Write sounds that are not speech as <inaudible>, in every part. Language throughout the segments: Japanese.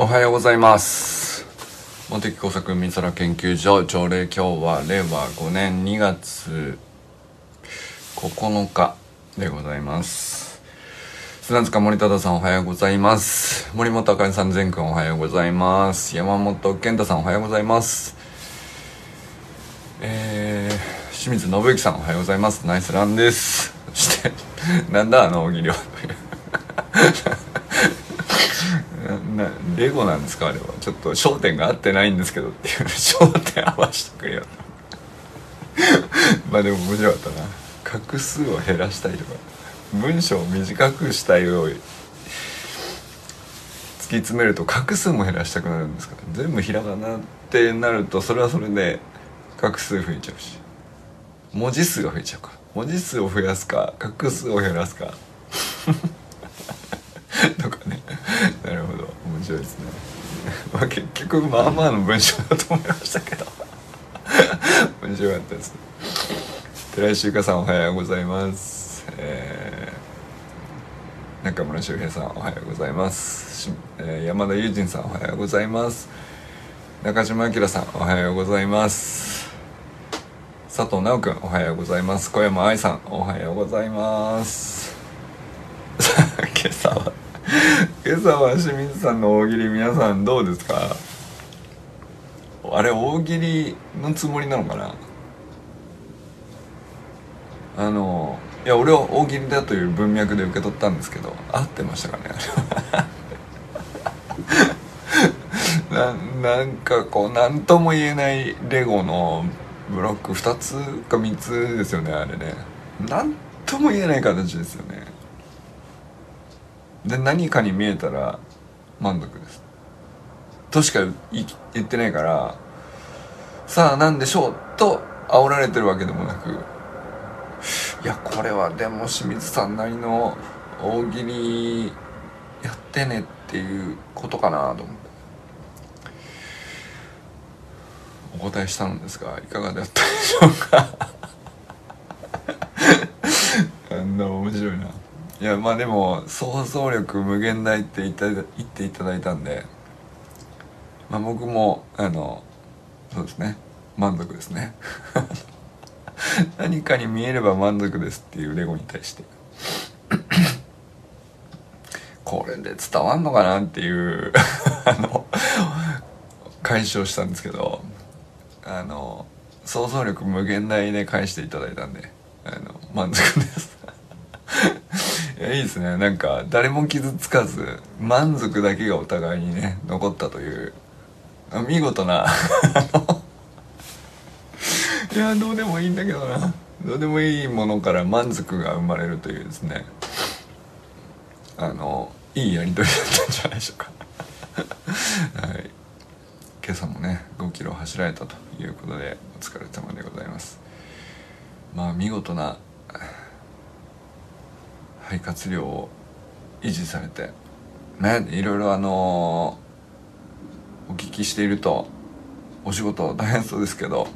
おはようございます。茂木工作美空研究所条例今日は令和5年2月9日。でございます砂塚森忠さんおはようございます森本あかりさん全くんおはようございます山本健太さんおはようございますえー、清水信之さんおはようございますナイスランですそしてなんだあの大喜利はなレゴなんですかあれは。ちょっと焦点が合ってないんですけどっていう <laughs> 焦点合わせてくれよ。<laughs> まあでも面白かったな。画数を減らしたいとか。文章を短くしたいを突き詰めると画数も減らしたくなるんですか。ら全部ひらがなってなるとそれはそれで画数増えちゃうし。文字数が増えちゃうか。文字数を増やすか画数を減らすか。<laughs> とかね。なるほど。面白いですね。<laughs> まあ結局まあまあの文章だと思いましたけど。<laughs> 面白かったです。寺井修香さんおはようございます。えー、中村修平さんおはようございます。えー、山田友人さんおはようございます。中島明さんおはようございます。佐藤直君おはようございます。小山愛さんおはようございます今朝は今朝は清水さんの大喜利皆さんどうですか？あれ大喜利のつもりなのかな？あのいや俺は大喜利だという文脈で受け取ったんですけど合ってましたかね？<laughs> ななんかこう何とも言えないレゴのブロック2つか3つですよねあれね。何とも言えない形ですよね。で何かに見えたら満足です。としか言ってないからさあ何でしょうと煽られてるわけでもなくいやこれはでも清水さんなりの大喜利やってねっていうことかなと思って。お答えしたのですがいかがだったでしょうか？<laughs> あんな面白いな。いやまあでも想像力無限大って言った言っていただいたんで。まあ僕もあのそうですね。満足ですね。<laughs> 何かに見えれば満足ですっていうレゴに対して。<coughs> これで伝わんのかなっていう <laughs> あの解消したんですけど。あの想像力無限大で返していただいたんであの満足です。いやいいですね。なんか誰も傷つかず満足だけがお互いにね残ったという。見事な。<laughs> いやどうでもいいんだけどな。どうでもいいものから満足が生まれるというですね。あのいいやり取りだったんじゃないでしょうか。<laughs> はい。今朝もね5キロ走られたということでお疲れ様でございます。まあ見事な肺活量を維持されてねいろいろあの、お聞きしているとお仕事大変そうですけど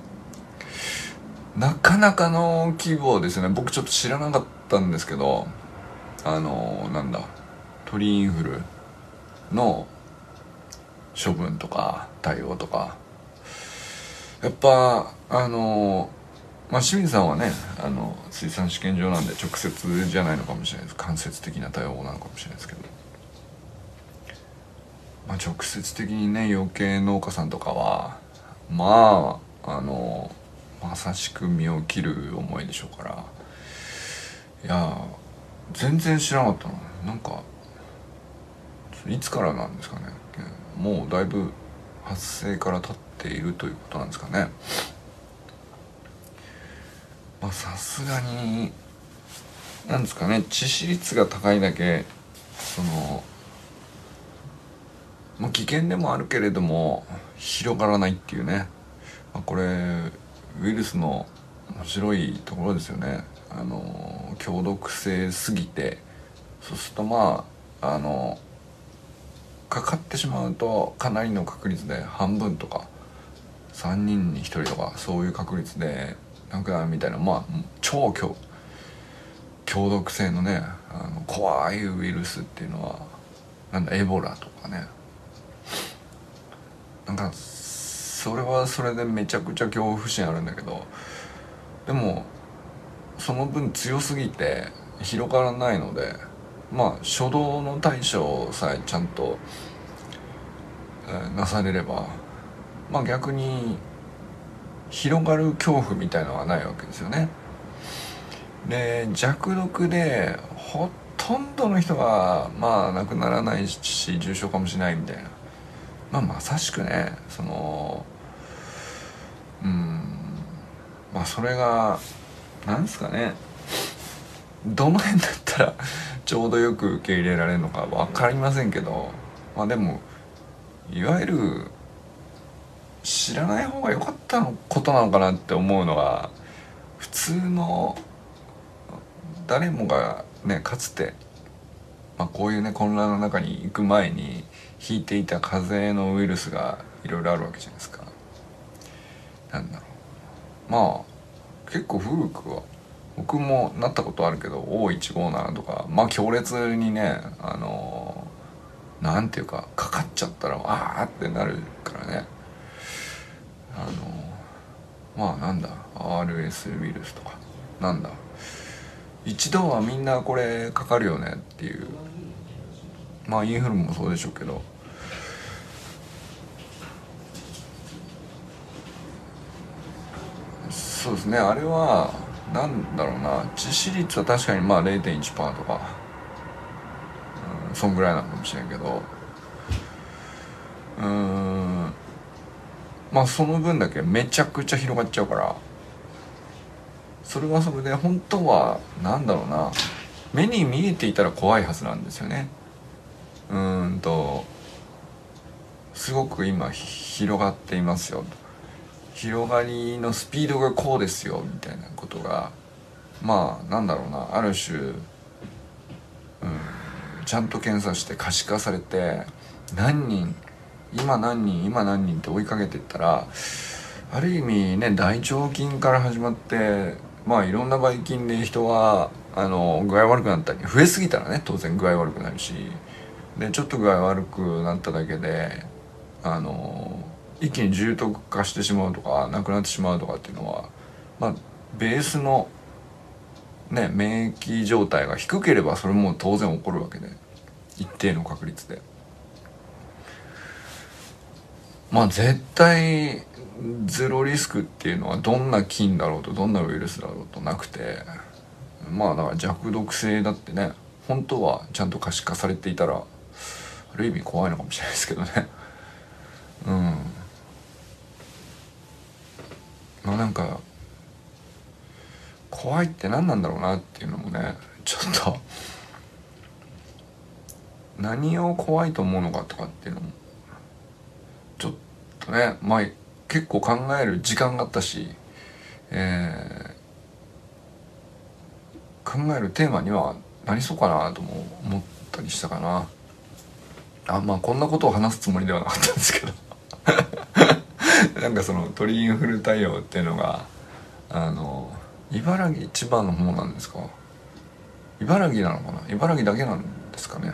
なかなかの規模ですね。僕ちょっと知らなかったんですけどあのー、なんだ鳥インフルの処分とか対応とかやっぱあのまあ清水さんはねあの水産試験場なんで直接じゃないのかもしれないです。間接的な対応なのかもしれないですけど、まあ、直接的にね養鶏農家さんとかはまああのまさしく身を切る思いでしょうから。いや全然知らなかったのなんかいつからなんですかね。もうだいぶ発生から経っているということなんですかね。まあさすがになんですかね致死率が高いだけそのまあ危険でもあるけれども広がらないっていうね、まあ、これウイルスの面白いところですよね。あの強毒性すぎてそうするとまああのかかってしまうとかなりの確率で半分とか3人に1人とかそういう確率で亡くなるみたいなまあ超強強毒性のねあの怖いウイルスっていうのはなんだエボラとかね。なんかそれはそれでめちゃくちゃ恐怖心あるんだけどでもその分強すぎて広がらないのでまあ初動の対処さえちゃんと、えー、なされればまあ逆に広がる恐怖みたいのはないわけですよね。で弱毒でほとんどの人がまあ亡くならないし重症かもしれないみたいなまあまさしくねそのうんまあそれがなんですかねどの辺だったらちょうどよく受け入れられるのか分かりませんけどまあでもいわゆる知らない方が良かったのことなのかなって思うのが普通の誰もがねかつて、まあ、こういうね混乱の中に行く前に引いていた風邪のウイルスがいろいろあるわけじゃないですか。なんだろうまあ結構古くは僕もなったことあるけど O157 とかまあ強烈にねあのなんていうかかかっちゃったらああってなるからねあのまあなんだ RS ウイルスとか。なんだ一度はみんなこれかかるよねっていう。まあインフルもそうでしょうけど。そうですねあれはなんだろうな。致死率は確かにまあ0.1%とか、うん、そんぐらいなのかもしれんけど。うんまあその分だけめちゃくちゃ広がっちゃうからそれはそれで本当は何だろうな目に見えていたら怖いはずなんですよね。うんとすごく今広がっていますよ。広がりのスピードがこうですよみたいなことがまあなんだろうなある種、うん、ちゃんと検査して可視化されて何人今何人今何人って追いかけてったらある意味ね大腸菌から始まってまあいろんなばい菌で人はあの具合悪くなったり増えすぎたらね当然具合悪くなるしでちょっと具合悪くなっただけであの一気に重篤化してしまうとかなくなってしまうとかっていうのはまあベースのね免疫状態が低ければそれも当然起こるわけで一定の確率で。まあ絶対ゼロリスクっていうのはどんな菌だろうとどんなウイルスだろうとなくてまあだから弱毒性だってね本当はちゃんと可視化されていたらある意味怖いのかもしれないですけどね。<laughs> うん。まあなんか怖いって何なんだろうなっていうのもねちょっと何を怖いと思うのかとかっていうのもちょっとねまあ結構考える時間があったし、えー、考えるテーマにはなりそうかなとも思ったりしたかな。あまあこんなことを話すつもりではなかったんですけど。<laughs> なんかその鳥インフル対応っていうのがあの茨城千葉の方なんですか？茨城なのかな？茨城だけなんですかね。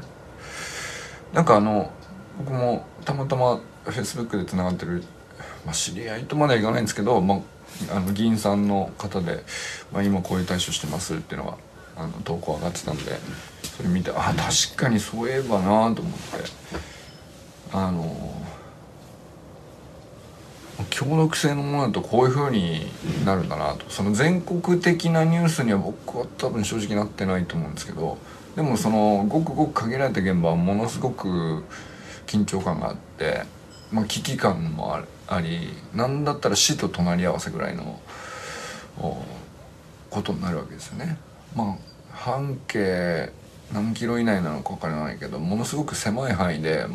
なんかあの僕もたまたまフェイスブックでつながってる、まあ、知り合いとまではいかないんですけど、まあ、あの議員さんの方で、まあ、今こういう対処してますっていうのがあの投稿上がってたんでそれ見てあ確かにそういえばなと思って。あの強毒性のものだとこういう風になるんだなと。その全国的なニュースには僕は多分正直なってないと思うんですけどでもそのごくごく限られた現場はものすごく緊張感があって、まあ、危機感もあり何だったら死と隣り合わせぐらいのことになるわけですよね。まあ半径何キロ以内なのか分からないけどものすごく狭い範囲で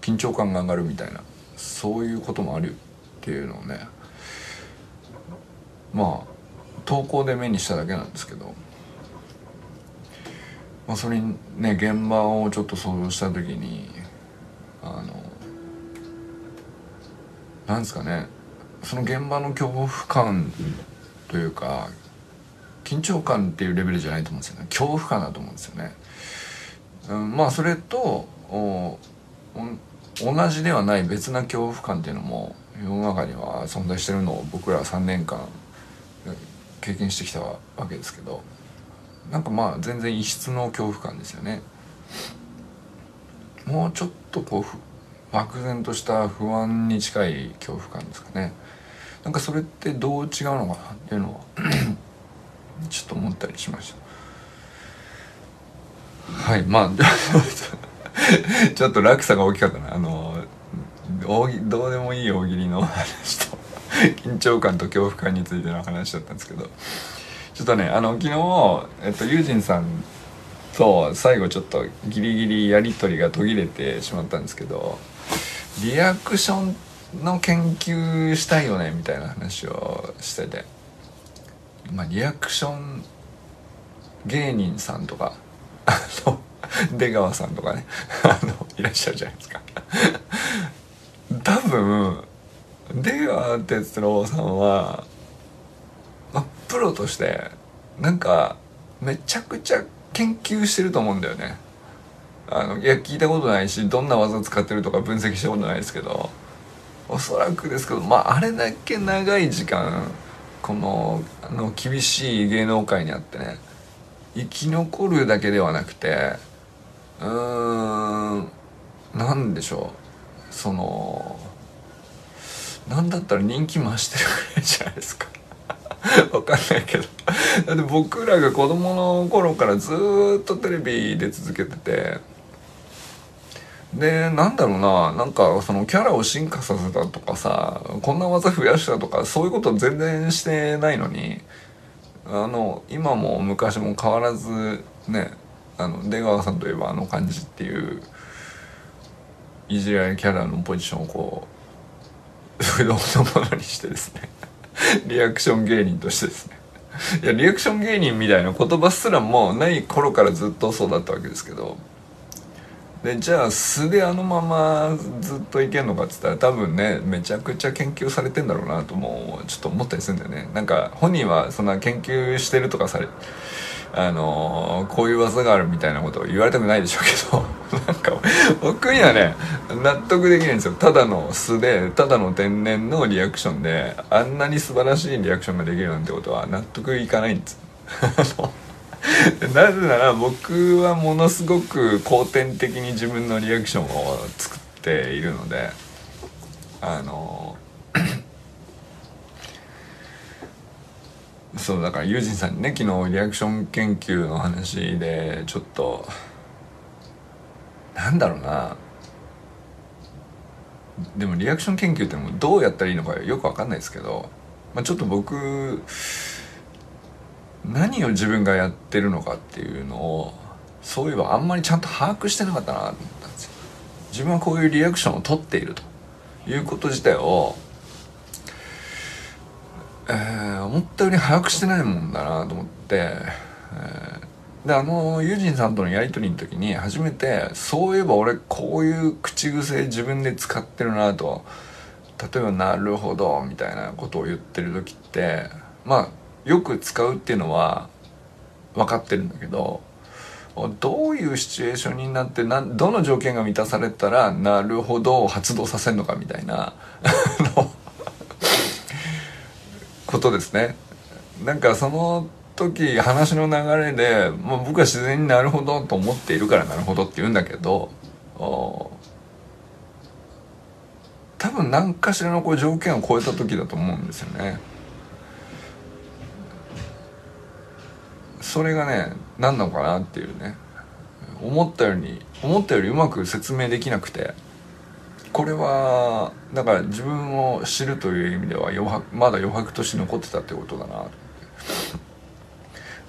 緊張感が上がるみたいなそういうこともあるっていうのをねまあ投稿で目にしただけなんですけど、まあ、それにね現場をちょっと想像した時にあのなんですかね。その現場の恐怖感というか緊張感っていうレベルじゃないと思うんですよね。恐怖感だと思うんですよね。うん、まあそれとお同じではない別な恐怖感っていうのも世の中には存在してるのを僕らは3年間経験してきたわけですけどなんかまあ全然異質の恐怖感ですよね。もうちょっとこう漠然とした不安に近い恐怖感ですかね。なんかそれってどう違うのかなっていうのを <clears throat> ちょっと思ったりしました。はいまあ <laughs> ちょっと落差が大きかったな。あのどうでもいい大喜利の話と緊張感と恐怖感についての話だったんですけど。ちょっとねあの昨日、えっと、ユージンさんと最後ちょっとギリギリやり取りが途切れてしまったんですけどリアクションの研究したいよねみたいな話をしてて。まあリアクション芸人さんとかあの出川さんとかねあのいらっしゃるじゃないですか。多分出川哲朗さんは、まあ、プロとしてなんかめちゃくちゃ研究してると思うんだよね。あのいや聞いたことないしどんな技使ってるとか分析したことないですけどおそらくですけどまああれだけ長い時間このあの厳しい芸能界にあってね生き残るだけではなくてうーん何でしょうその何だったら人気増してるぐらいじゃないですか。<laughs> わかんないけど。だって僕らが子供の頃からずっとテレビで続けててでなんだろうななんかそのキャラを進化させたとかさこんな技増やしたとかそういうこと全然してないのにあの今も昔も変わらずねあの出川さんといえばあの感じっていういじられキャラのポジションをこう不動のものにしてですね。リアクション芸人としてですね。いやリアクション芸人みたいな言葉すらもない頃からずっとそうだったわけですけどでじゃあ素であのままずっといけんのかっつったら多分ねめちゃくちゃ研究されてんだろうなともちょっと思ったりするんだよね。なんか本人はそんな研究してるとかされあのー、こういう技があるみたいなことを言われたくないでしょうけど <laughs> なんか僕にはね納得できないんですよ。ただの素でただの天然のリアクションであんなに素晴らしいリアクションができるなんてことは納得いかないんです。<laughs> <laughs> なぜなら僕はものすごく後天的に自分のリアクションを作っているのであの <coughs> そうだからユージンさんにね昨日リアクション研究の話でちょっとなんだろうな。でもリアクション研究ってどうやったらいいのかよく分かんないですけど、まあ、ちょっと僕何を自分がやってるのかっていうのをそういえばあんまりちゃんと把握してなかったなと思ったんですよ。自分はこういうリアクションを取っているということ自体をえー、思ったより把握してないもんだなと思って、えー、であのユージンさんとのやり取りの時に初めてそういえば俺こういう口癖自分で使ってるなと例えば「なるほど」みたいなことを言ってる時ってまあよく使うっていうのは分かってるんだけどどういうシチュエーションになってなどの条件が満たされたらなるほど発動させるのかみたいなことですね。なんかその時話の流れで、まあ、僕は自然になるほどと思っているからなるほどって言うんだけど多分何かしらのこう条件を超えた時だと思うんですよね。それがね何なのかなっていうね。思ったように思ったよりうまく説明できなくて。これはだから自分を知るという意味では余白まだ余白として残ってたってことだな。っ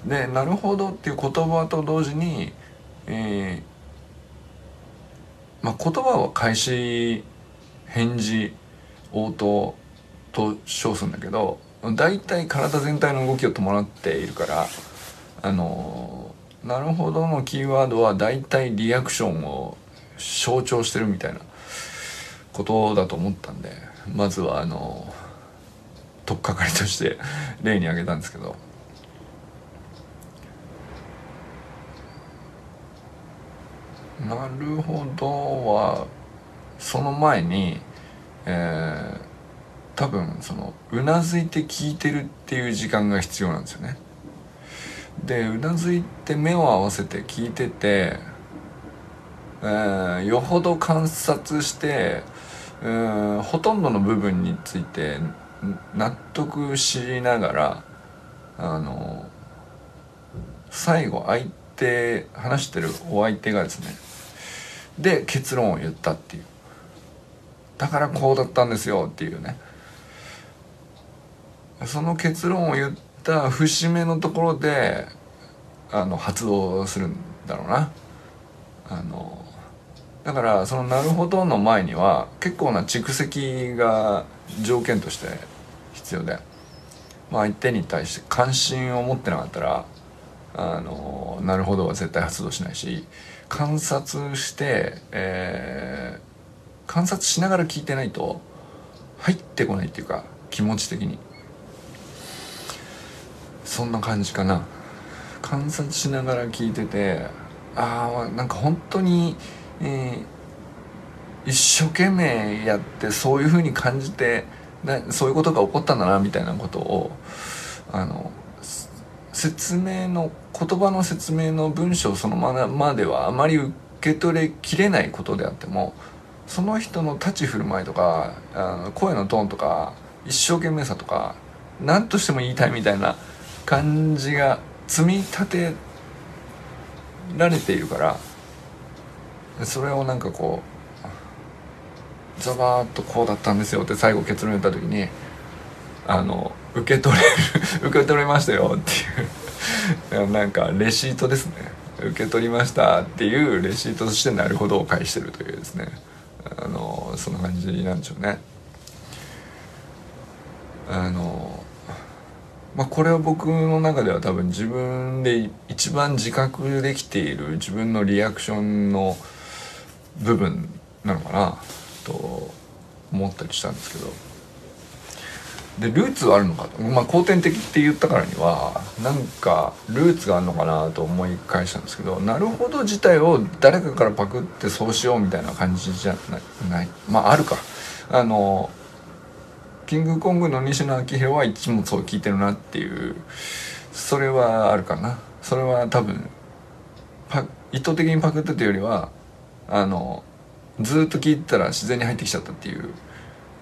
てで「なるほど」っていう言葉と同時に、えーまあ、言葉は開始返事応答と称すんだけど大体体全体の動きを伴っているからあの「なるほど」のキーワードは大体リアクションを象徴してるみたいなことだと思ったんでまずはあの取っかかりとして <laughs> 例に挙げたんですけどなるほどはその前に、えー、多分そのうなずいて聞いてるっていう時間が必要なんですよね。でうなずいて目を合わせて聞いてて、えー、よほど観察して、えー、ほとんどの部分について納得しながらあの最後相手話してるお相手がですねで結論を言ったっていう。だからこうだったんですよっていうね。その結論を言ってた節目のところであの発動するんだろうな。あのだからその「なるほど」の前には結構な蓄積が条件として必要で、まあ、相手に対して関心を持ってなかったら「あのなるほど」は絶対発動しないし観察して、えー、観察しながら聞いてないと入ってこないっていうか気持ち的に。そんな感じかな。観察しながら聞いててああなんか本当に、えー、一生懸命やってそういうふうに感じてそういうことが起こったんだなみたいなことをあの説明の言葉の説明の文章そのままではあまり受け取れきれないことであってもその人の立ち振る舞いとかあの声のトーンとか一生懸命さとか何としても言いたいみたいな感じが積み立てられているからそれをなんかこうザバーッとこうだったんですよって最後結論言った時にあの受け取れる <laughs> 受け取れましたよっていうなんかレシートですね。受け取りましたっていうレシートとしてなるほどを返してるというですね。あのそんな感じなんでしょうね。あのまあこれは僕の中では多分自分で一番自覚できている自分のリアクションの部分なのかなと思ったりしたんですけど。でルーツはあるのか？と、まあ、後天的って言ったからにはなんかルーツがあるのかな？と思い返したんですけどなるほど自体を誰かからパクってそうしようみたいな感じじゃない？まああるか。あのキングコングの西野昭弘はいつもそう聞いてるなっていうそれはあるかな。それは多分意図的にパクったというよりはあのずっと聞いてたら自然に入ってきちゃったっていう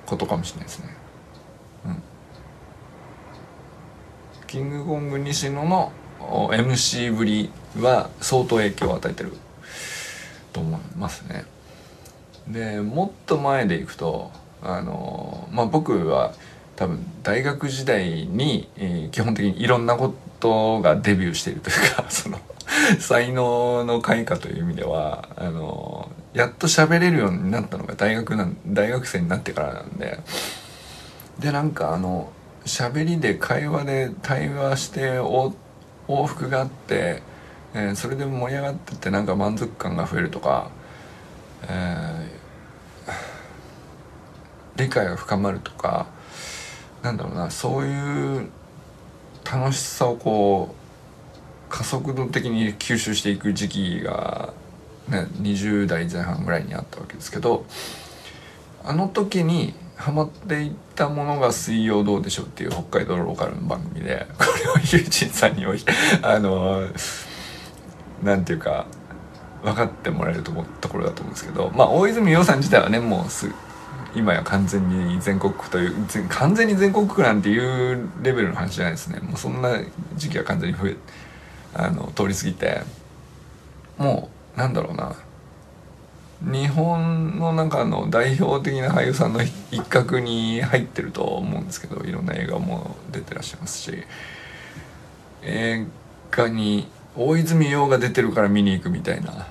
ことかもしれないですね。うん。キングコング西野の MC ぶりは相当影響を与えてると思いますね。でもっと前でいくとあのまあ僕は多分大学時代に、えー、基本的にいろんなことがデビューしているというか <laughs> その才能の開花という意味ではあのやっと喋れるようになったのが大学なん大学生になってからなんで。でなんかあの喋りで会話で対話して往復があって、えー、それで盛り上がってってなんか満足感が増えるとか、えー、理解が深まるとかなんだろうなそういう楽しさをこう加速度的に吸収していく時期が、ね、20代前半ぐらいにあったわけですけどあの時にハマっていったものが「水曜どうでしょう」っていう北海道ローカルの番組でこれをユージンさんにあのなんていうか分かってもらえるとところだと思うんですけどまあ大泉洋さん自体はねもうす今や完全に全国区という完全に全国区なんていうレベルの話じゃないですねもうそんな時期は完全に増えあの通り過ぎてもうなんだろうな日本の中の代表的な俳優さんの一角に入ってると思うんですけどいろんな映画も出てらっしゃいますし映画に大泉洋が出てるから見に行くみたいな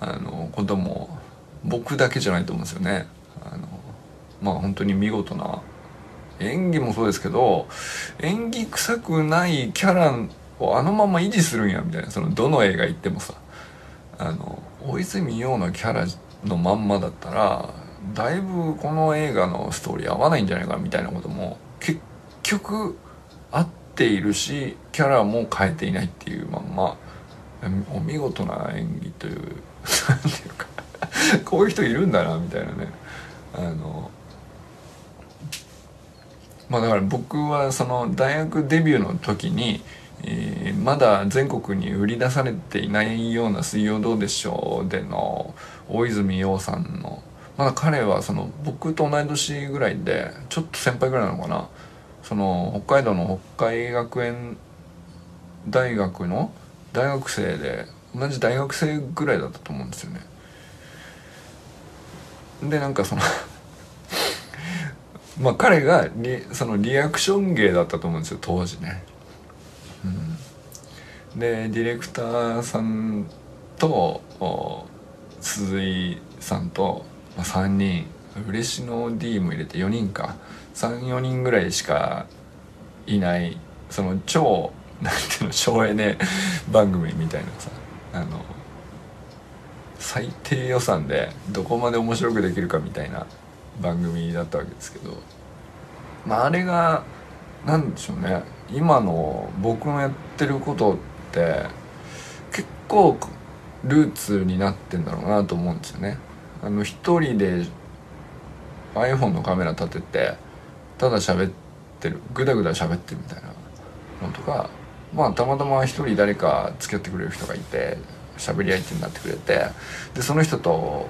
あのことも僕だけじゃないと思うんですよね。まあ本当に見事な演技もそうですけど演技臭くないキャラをあのまま維持するんやみたいなそのどの映画行ってもさあの大泉洋のキャラのまんまだったらだいぶこの映画のストーリー合わないんじゃないかみたいなことも結局合っているしキャラも変えていないっていうまんまお見事な演技という何ていうかこういう人いるんだなみたいなね。あのまあだから僕はその大学デビューの時に、えー、まだ全国に売り出されていないような「水曜どうでしょう」での大泉洋さんのまだ彼はその僕と同い年ぐらいでちょっと先輩ぐらいなのかな。その北海道の北海学園大学の大学生で同じ大学生ぐらいだったと思うんですよね。でなんかそのまあ彼がリそのリアクション芸だったと思うんですよ当時ね、うん、でディレクターさんと鈴井さんと、まあ、3人嬉野 D も入れて4人か。34人ぐらいしかいないその超 <laughs> なんていうの省エネ番組みたいなさあの最低予算でどこまで面白くできるかみたいな番組だったわけですけどまああれが何でしょうね今の僕のやってることって結構ルーツになってんだろうなと思うんですよね。あの一人で iPhone のカメラ立ててただ喋ってるグダグダ喋ってるみたいなのとかまあたまたま一人誰か付き合ってくれる人がいて喋り相手になってくれてでその人と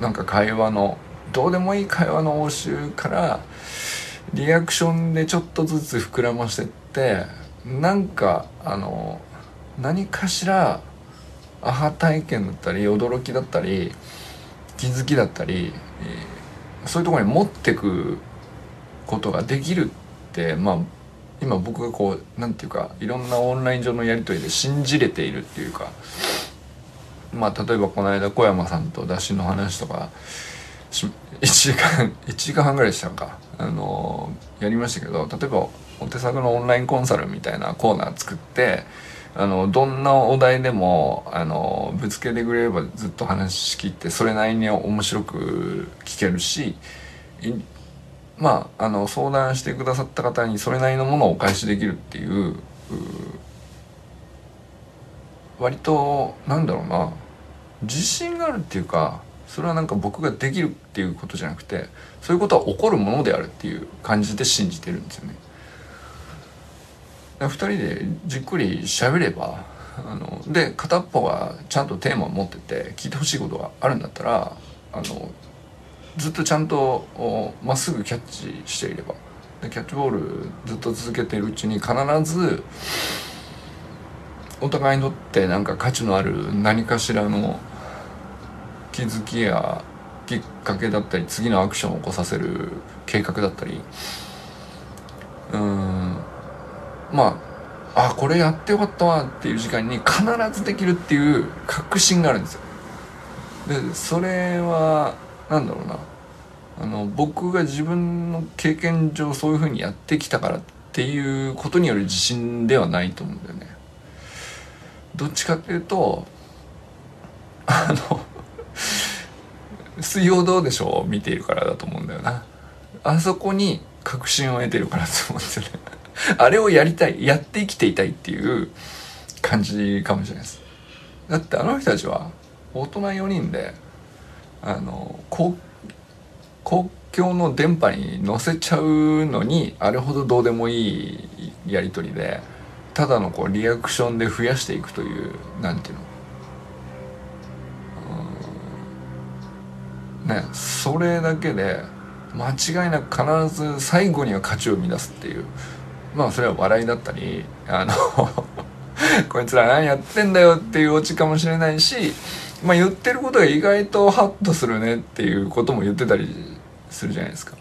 なんか会話のどうでもいい会話の応酬からリアクションでちょっとずつ膨らましてってなんかあの何かしらアハ体験だったり驚きだったり気づきだったり、そういうところに持ってくことができるってまあ今僕がこうなんていうかいろんなオンライン上のやり取りで信じれているっていうかまあ例えばこの間小山さんと出しの話とか1時間 <laughs> 1時間半ぐらいしたんか。あのやりましたけど例えばお手作のオンラインコンサルみたいなコーナー作ってあのどんなお題でもあのぶつけてくれればずっと話し切ってそれなりに面白く聞けるしまああの相談してくださった方にそれなりのものをお返しできるっていう割となんだろうな。自信があるっていうかそれはなんか僕ができるっていうことじゃなくてそういうことは起こるものであるっていう感じで信じてるんですよね。2人でじっくり喋ればあので片っぽがちゃんとテーマを持ってて聞いてほしいことがあるんだったらあのずっとちゃんとまっすぐキャッチしていればでキャッチボールずっと続けているうちに必ずお互いにとってなんか価値のある何かしらの気づきやきっかけだったり次のアクションを起こさせる計画だったり。うん。まああこれやってよかったわっていう時間に必ずできるっていう確信があるんですよ。でそれは何だろうな。あの僕が自分の経験上そういうふうにやってきたからっていうことによる自信ではないと思うんだよね。どっちかっていうとあの水曜どうでしょう？見ているからだと思うんだよな。あそこに確信を得てるからと思うんですよね。あれをやりたいやって生きていたいっていう感じかもしれないです。だってあの人たちは大人4人であの公公共の電波に乗せちゃうのにあれほどどうでもいいやり取りでただのこうリアクションで増やしていくというなんていうの？ねそれだけで間違いなく必ず最後には価値を生み出すっていう。まあそれは笑いだったりあの <laughs> こいつら何やってんだよっていうオチかもしれないしまあ言ってることが意外とハッとするねっていうことも言ってたりするじゃないですか。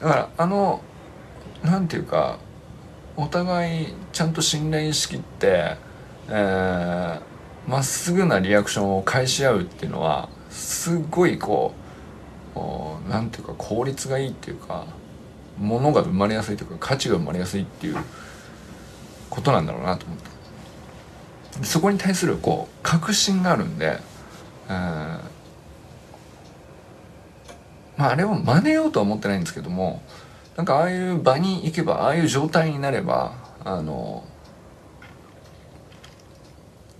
だからあのなんていうかお互いちゃんと信頼しきってま、えー、っすぐなリアクションを返し合うっていうのはすごいこうなんていうか効率がいいっていうかものが生まれやすいというか価値が生まれやすいっていうことなんだろうなと思ってそこに対するこう確信があるんで、えー、まああれを真似ようとは思ってないんですけどもなんかああいう場に行けばああいう状態になればあの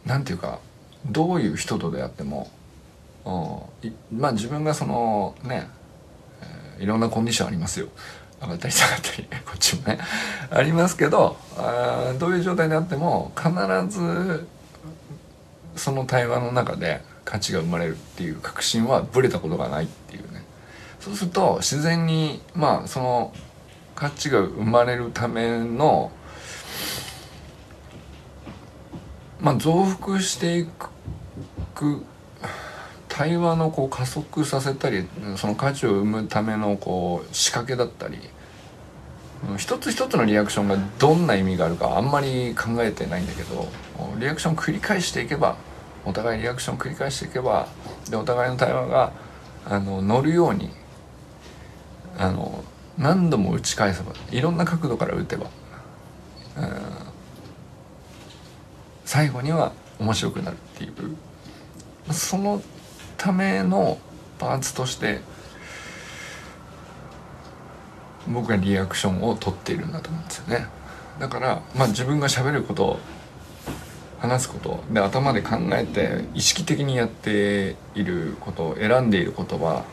なんていうかどういう人と出会ってもまあ自分がそのね、えー、いろんなコンディションありますよ。上がったり下がったり。<laughs> こっちもね。ありますけどあどういう状態であっても必ずその対話の中で価値が生まれるっていう確信はぶれたことがないっていうね。そうすると自然にまあその価値が生まれるためのまあ増幅していく対話のこう加速させたりその価値を生むためのこう仕掛けだったり一つ一つのリアクションがどんな意味があるかあんまり考えてないんだけどリアクション繰り返していけばお互いリアクション繰り返していけばでお互いの対話があの乗るようにあの何度も打ち返せばいろんな角度から打てば、うん、最後には面白くなるっていう。そのためのパーツとして僕がリアクションを取っているんだと思うんですよね。だからまあ自分が喋ること話すことで頭で考えて意識的にやっていることを選んでいる言葉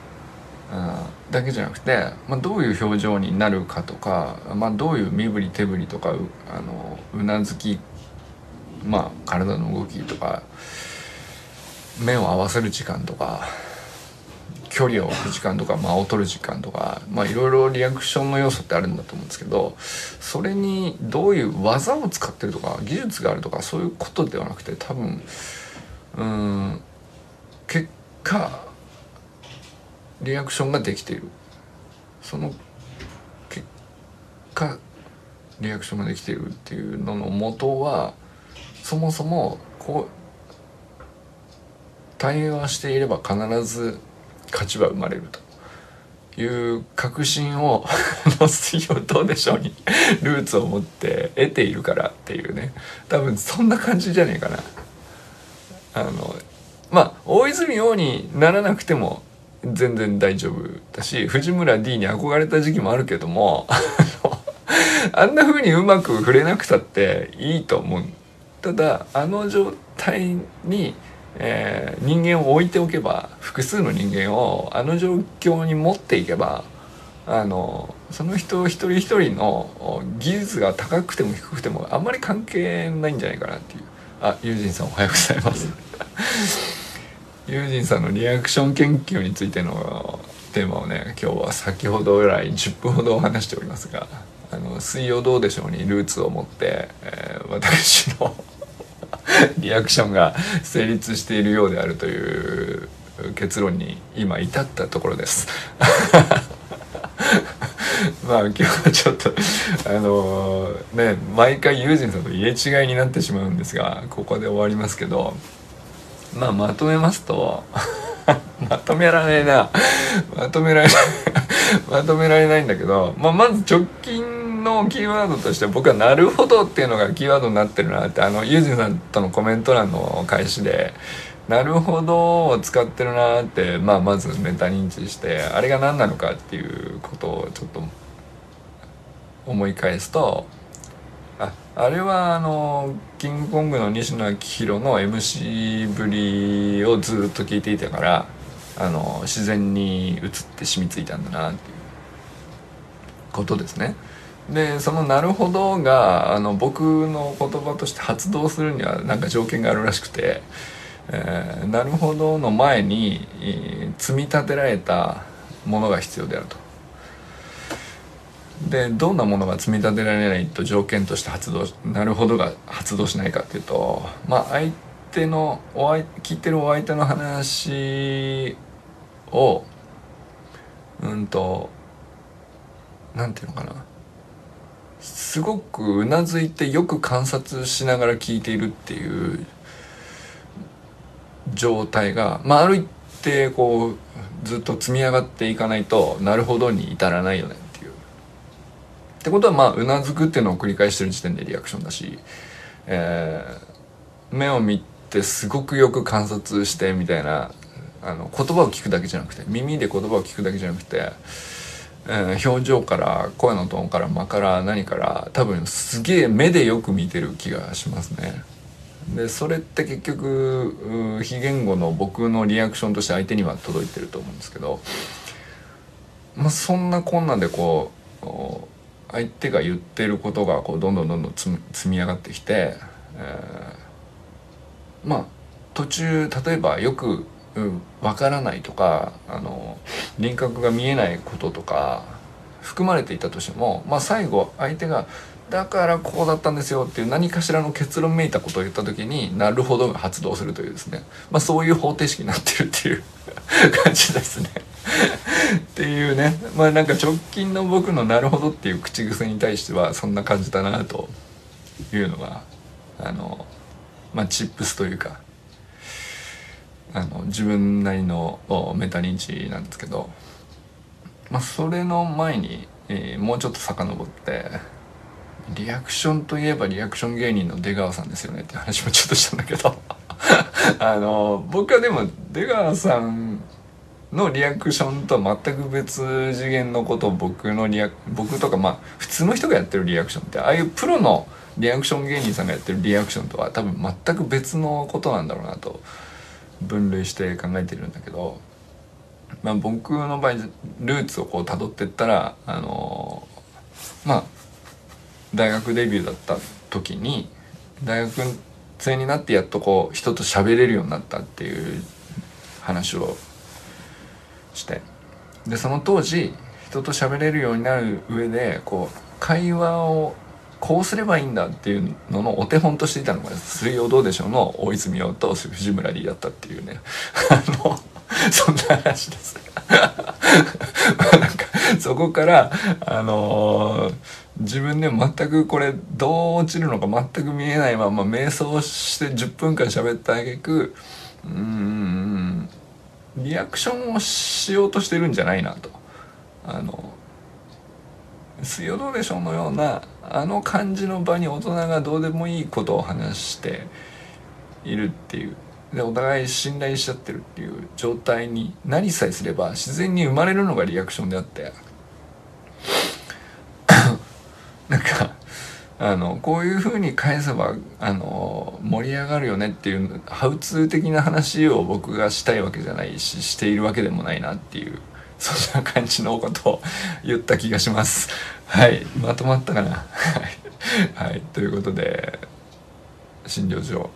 だけじゃなくて、まあ、どういう表情になるかとか、まあ、どういう身振り手振りとかうあのうなずき、まあ、体の動きとか目を合わせる時間とか距離を置く時間とか間を取る時間とかまあいろいろリアクションの要素ってあるんだと思うんですけどそれにどういう技を使ってるとか技術があるとかそういうことではなくて多分うん結果リアクションができている。その結果リアクションができているっていうのの元はそもそもこう対話していれば必ず価値は生まれると。いう確信を「<laughs> 水曜どうでしょう」にルーツを持って得ているからっていうね。多分そんな感じじゃねえかな。あのまあ大泉洋にならなくても全然大丈夫だし藤村 D に憧れた時期もあるけども <laughs> あんな風にうまく触れなくたっていいと思う。ただあの状態にえー、人間を置いておけば複数の人間をあの状況に持っていけばあのその人一人一人の技術が高くても低くてもあんまり関係ないんじゃないかなっていう。あユージンさんおはようございます。<laughs> ユージンさんのリアクション研究についてのテーマをね今日は先ほどぐらい10分ほど話しておりますが「あの水曜どうでしょう」にルーツを持って、えー、私の <laughs> リアクションが成立しているようであるという結論に今至ったところです。<laughs> まあ今日はちょっとあのー、ね毎回ユージンさんと入れ違いになってしまうんですがここで終わりますけどまあまとめますと <laughs> まとめられないなまとめられないまとめられないんだけど、まあ、まず直近のキーワードとして僕は「なるほど」っていうのがキーワードになってるなってあのユージさんとのコメント欄の開始で「なるほど」を使ってるなって、まあ、まずメタ認知してあれが何なのかっていうことをちょっと思い返すとああれはあのキングコングの西野昭弘の MC ぶりをずっと聞いていたからあの自然に移って染みついたんだなっていうことですね。でその「なるほどが」あの僕の言葉として発動するには何か条件があるらしくて「えー、なるほど」の前に、えー、積み立てられたものが必要であると。でどんなものが積み立てられないと条件として発動なるほどが発動しないかっていうとまあ相手のお相聞いてるお相手の話をうんとなんていうのかなすごくうなずいてよく観察しながら聞いているっていう状態が、まあ、ある一定こうずっと積み上がっていかないとなるほどに至らないよねっていう。ってことはまあうなずくっていうのを繰り返してる時点でリアクションだし、えー、目を見てすごくよく観察してみたいなあの言葉を聞くだけじゃなくて耳で言葉を聞くだけじゃなくてえー、表情から声のトーンから間から何から多分すげえ目でよく見てる気がしますね。でそれって結局非言語の僕のリアクションとして相手には届いてると思うんですけど、まあ、そんなこんなでこう相手が言ってることがこうどんどんどんどん積み上がってきて、えー、まあ途中例えばよくわ、からないとかあの輪郭が見えないこととか含まれていたとしても、まあ、最後相手がだからこうだったんですよっていう何かしらの結論めいたことを言った時になるほどが発動するというですね、まあ、そういう方程式になってるっていう <laughs> 感じですね。っていうね。まあなんか直近の僕の「なるほど」っていう口癖に対してはそんな感じだなというのがあのまあチップスというかあの自分なりのメタ認知なんですけど、まあ、それの前に、えー、もうちょっと遡ってリアクションといえばリアクション芸人の出川さんですよねって話もちょっとしたんだけど <laughs> あの僕はでも出川さんのリアクションとは全く別次元のことを僕のリア僕とかまあ普通の人がやってるリアクションってああいうプロのリアクション芸人さんがやってるリアクションとは多分全く別のことなんだろうなと分類して考えてるんだけど、まあ、僕の場合ルーツをこう辿ってったらあのまあ大学デビューだった時に大学生になってやっとこう人と喋れるようになったっていう話をしてでその当時人と喋れるようになる上でこう会話をこうすればいいんだっていうののお手本としていたのが「水曜どうでしょう」の大泉洋と藤村 D だったっていうね <laughs> あのそんな話です <laughs> なんかそこからあのー、自分で全くこれどう落ちるのか全く見えないまま瞑想して10分間喋ったあげくうんリアクションをしようとしてるんじゃないなと。あの水曜どうでしょうのようなあの感じの場に大人がどうでもいいことを話しているっていう。でお互い信頼しちゃってるっていう状態になりさえすれば自然に生まれるのがリアクションであって。なんかあのこういうふうに返せばあの盛り上がるよねっていうハウツー的な話を僕がしたいわけじゃないししているわけでもないなっていう。そんな感じのことを言った気がします。はい。まとまったかな？<laughs> はい、ということで診療所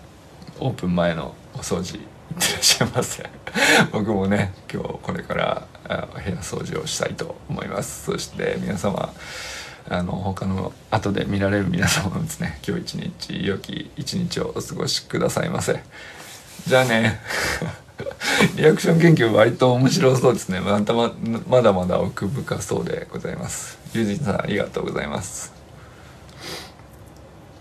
オープン前のお掃除いってらっしゃいませ。<laughs> 僕もね今日これからお部屋掃除をしたいと思います。そして皆様あの他の後で見られる皆様もですね今日一日良き一日をお過ごしくださいませ。じゃあね。リアクション研究割と面白そうですね。またままだまだ奥深そうでございます。友人さんありがとうございます。